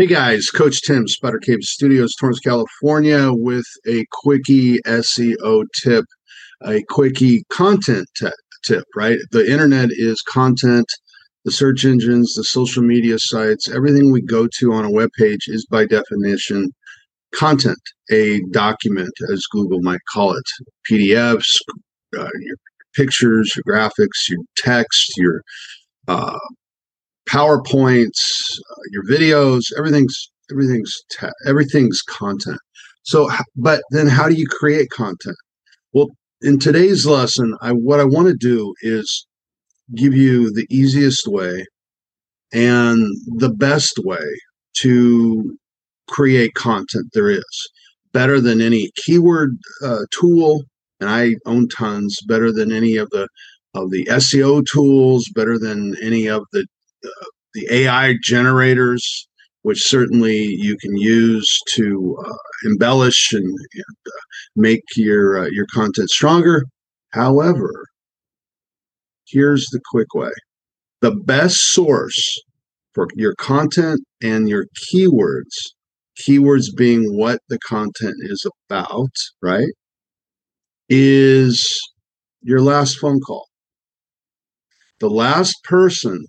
Hey guys, Coach Tim, Spider Cave Studios, Torrance, California, with a quickie SEO tip, a quickie content t- tip, right? The internet is content, the search engines, the social media sites, everything we go to on a web page is by definition content, a document, as Google might call it, PDFs, uh, your pictures, your graphics, your text, your uh, PowerPoints, your videos, everything's everything's everything's content. So, but then how do you create content? Well, in today's lesson, I what I want to do is give you the easiest way and the best way to create content there is. Better than any keyword uh, tool, and I own tons. Better than any of the of the SEO tools. Better than any of the the AI generators, which certainly you can use to uh, embellish and, and uh, make your uh, your content stronger. However, here's the quick way: the best source for your content and your keywords, keywords being what the content is about, right? Is your last phone call. The last person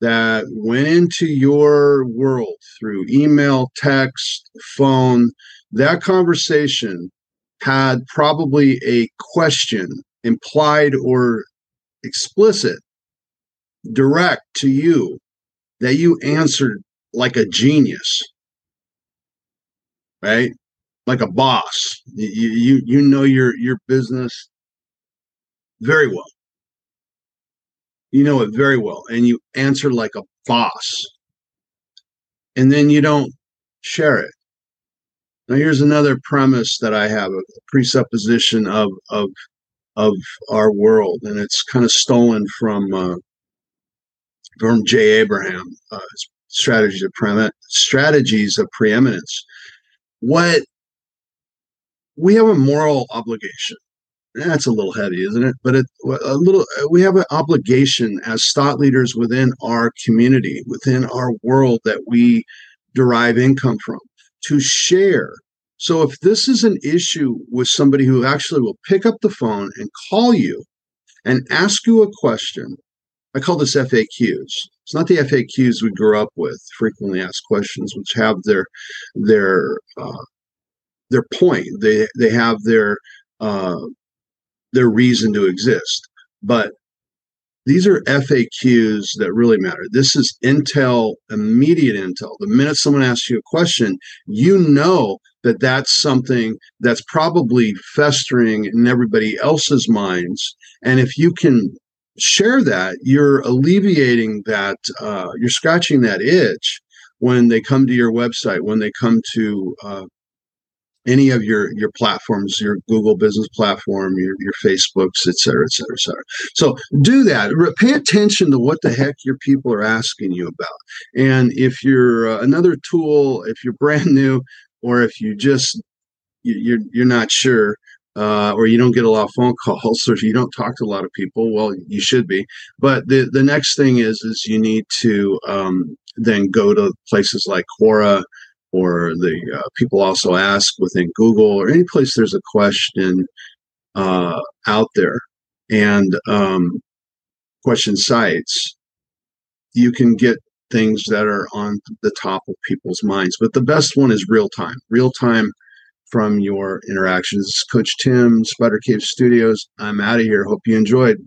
that went into your world through email, text, phone, that conversation had probably a question implied or explicit direct to you that you answered like a genius. Right? Like a boss. You you, you know your your business very well you know it very well and you answer like a boss. And then you don't share it. Now here's another premise that i have a presupposition of of of our world and it's kind of stolen from uh, from jay abraham uh, strategies of pre- strategies of preeminence. What we have a moral obligation that's a little heavy, isn't it? But it, a little, we have an obligation as thought leaders within our community, within our world that we derive income from, to share. So if this is an issue with somebody who actually will pick up the phone and call you and ask you a question, I call this FAQs. It's not the FAQs we grew up with, frequently asked questions, which have their their uh, their point. They they have their uh, their reason to exist. But these are FAQs that really matter. This is intel, immediate intel. The minute someone asks you a question, you know that that's something that's probably festering in everybody else's minds. And if you can share that, you're alleviating that, uh, you're scratching that itch when they come to your website, when they come to uh, any of your your platforms, your Google Business Platform, your your Facebooks, et cetera, et cetera, et cetera. So do that. Pay attention to what the heck your people are asking you about. And if you're uh, another tool, if you're brand new, or if you just you're you're not sure, uh, or you don't get a lot of phone calls, or you don't talk to a lot of people, well, you should be. But the the next thing is is you need to um, then go to places like Quora or the uh, people also ask within Google or any place there's a question uh, out there and um, question sites, you can get things that are on the top of people's minds. But the best one is real time, real time from your interactions. Coach Tim, Spider Cave Studios. I'm out of here. Hope you enjoyed.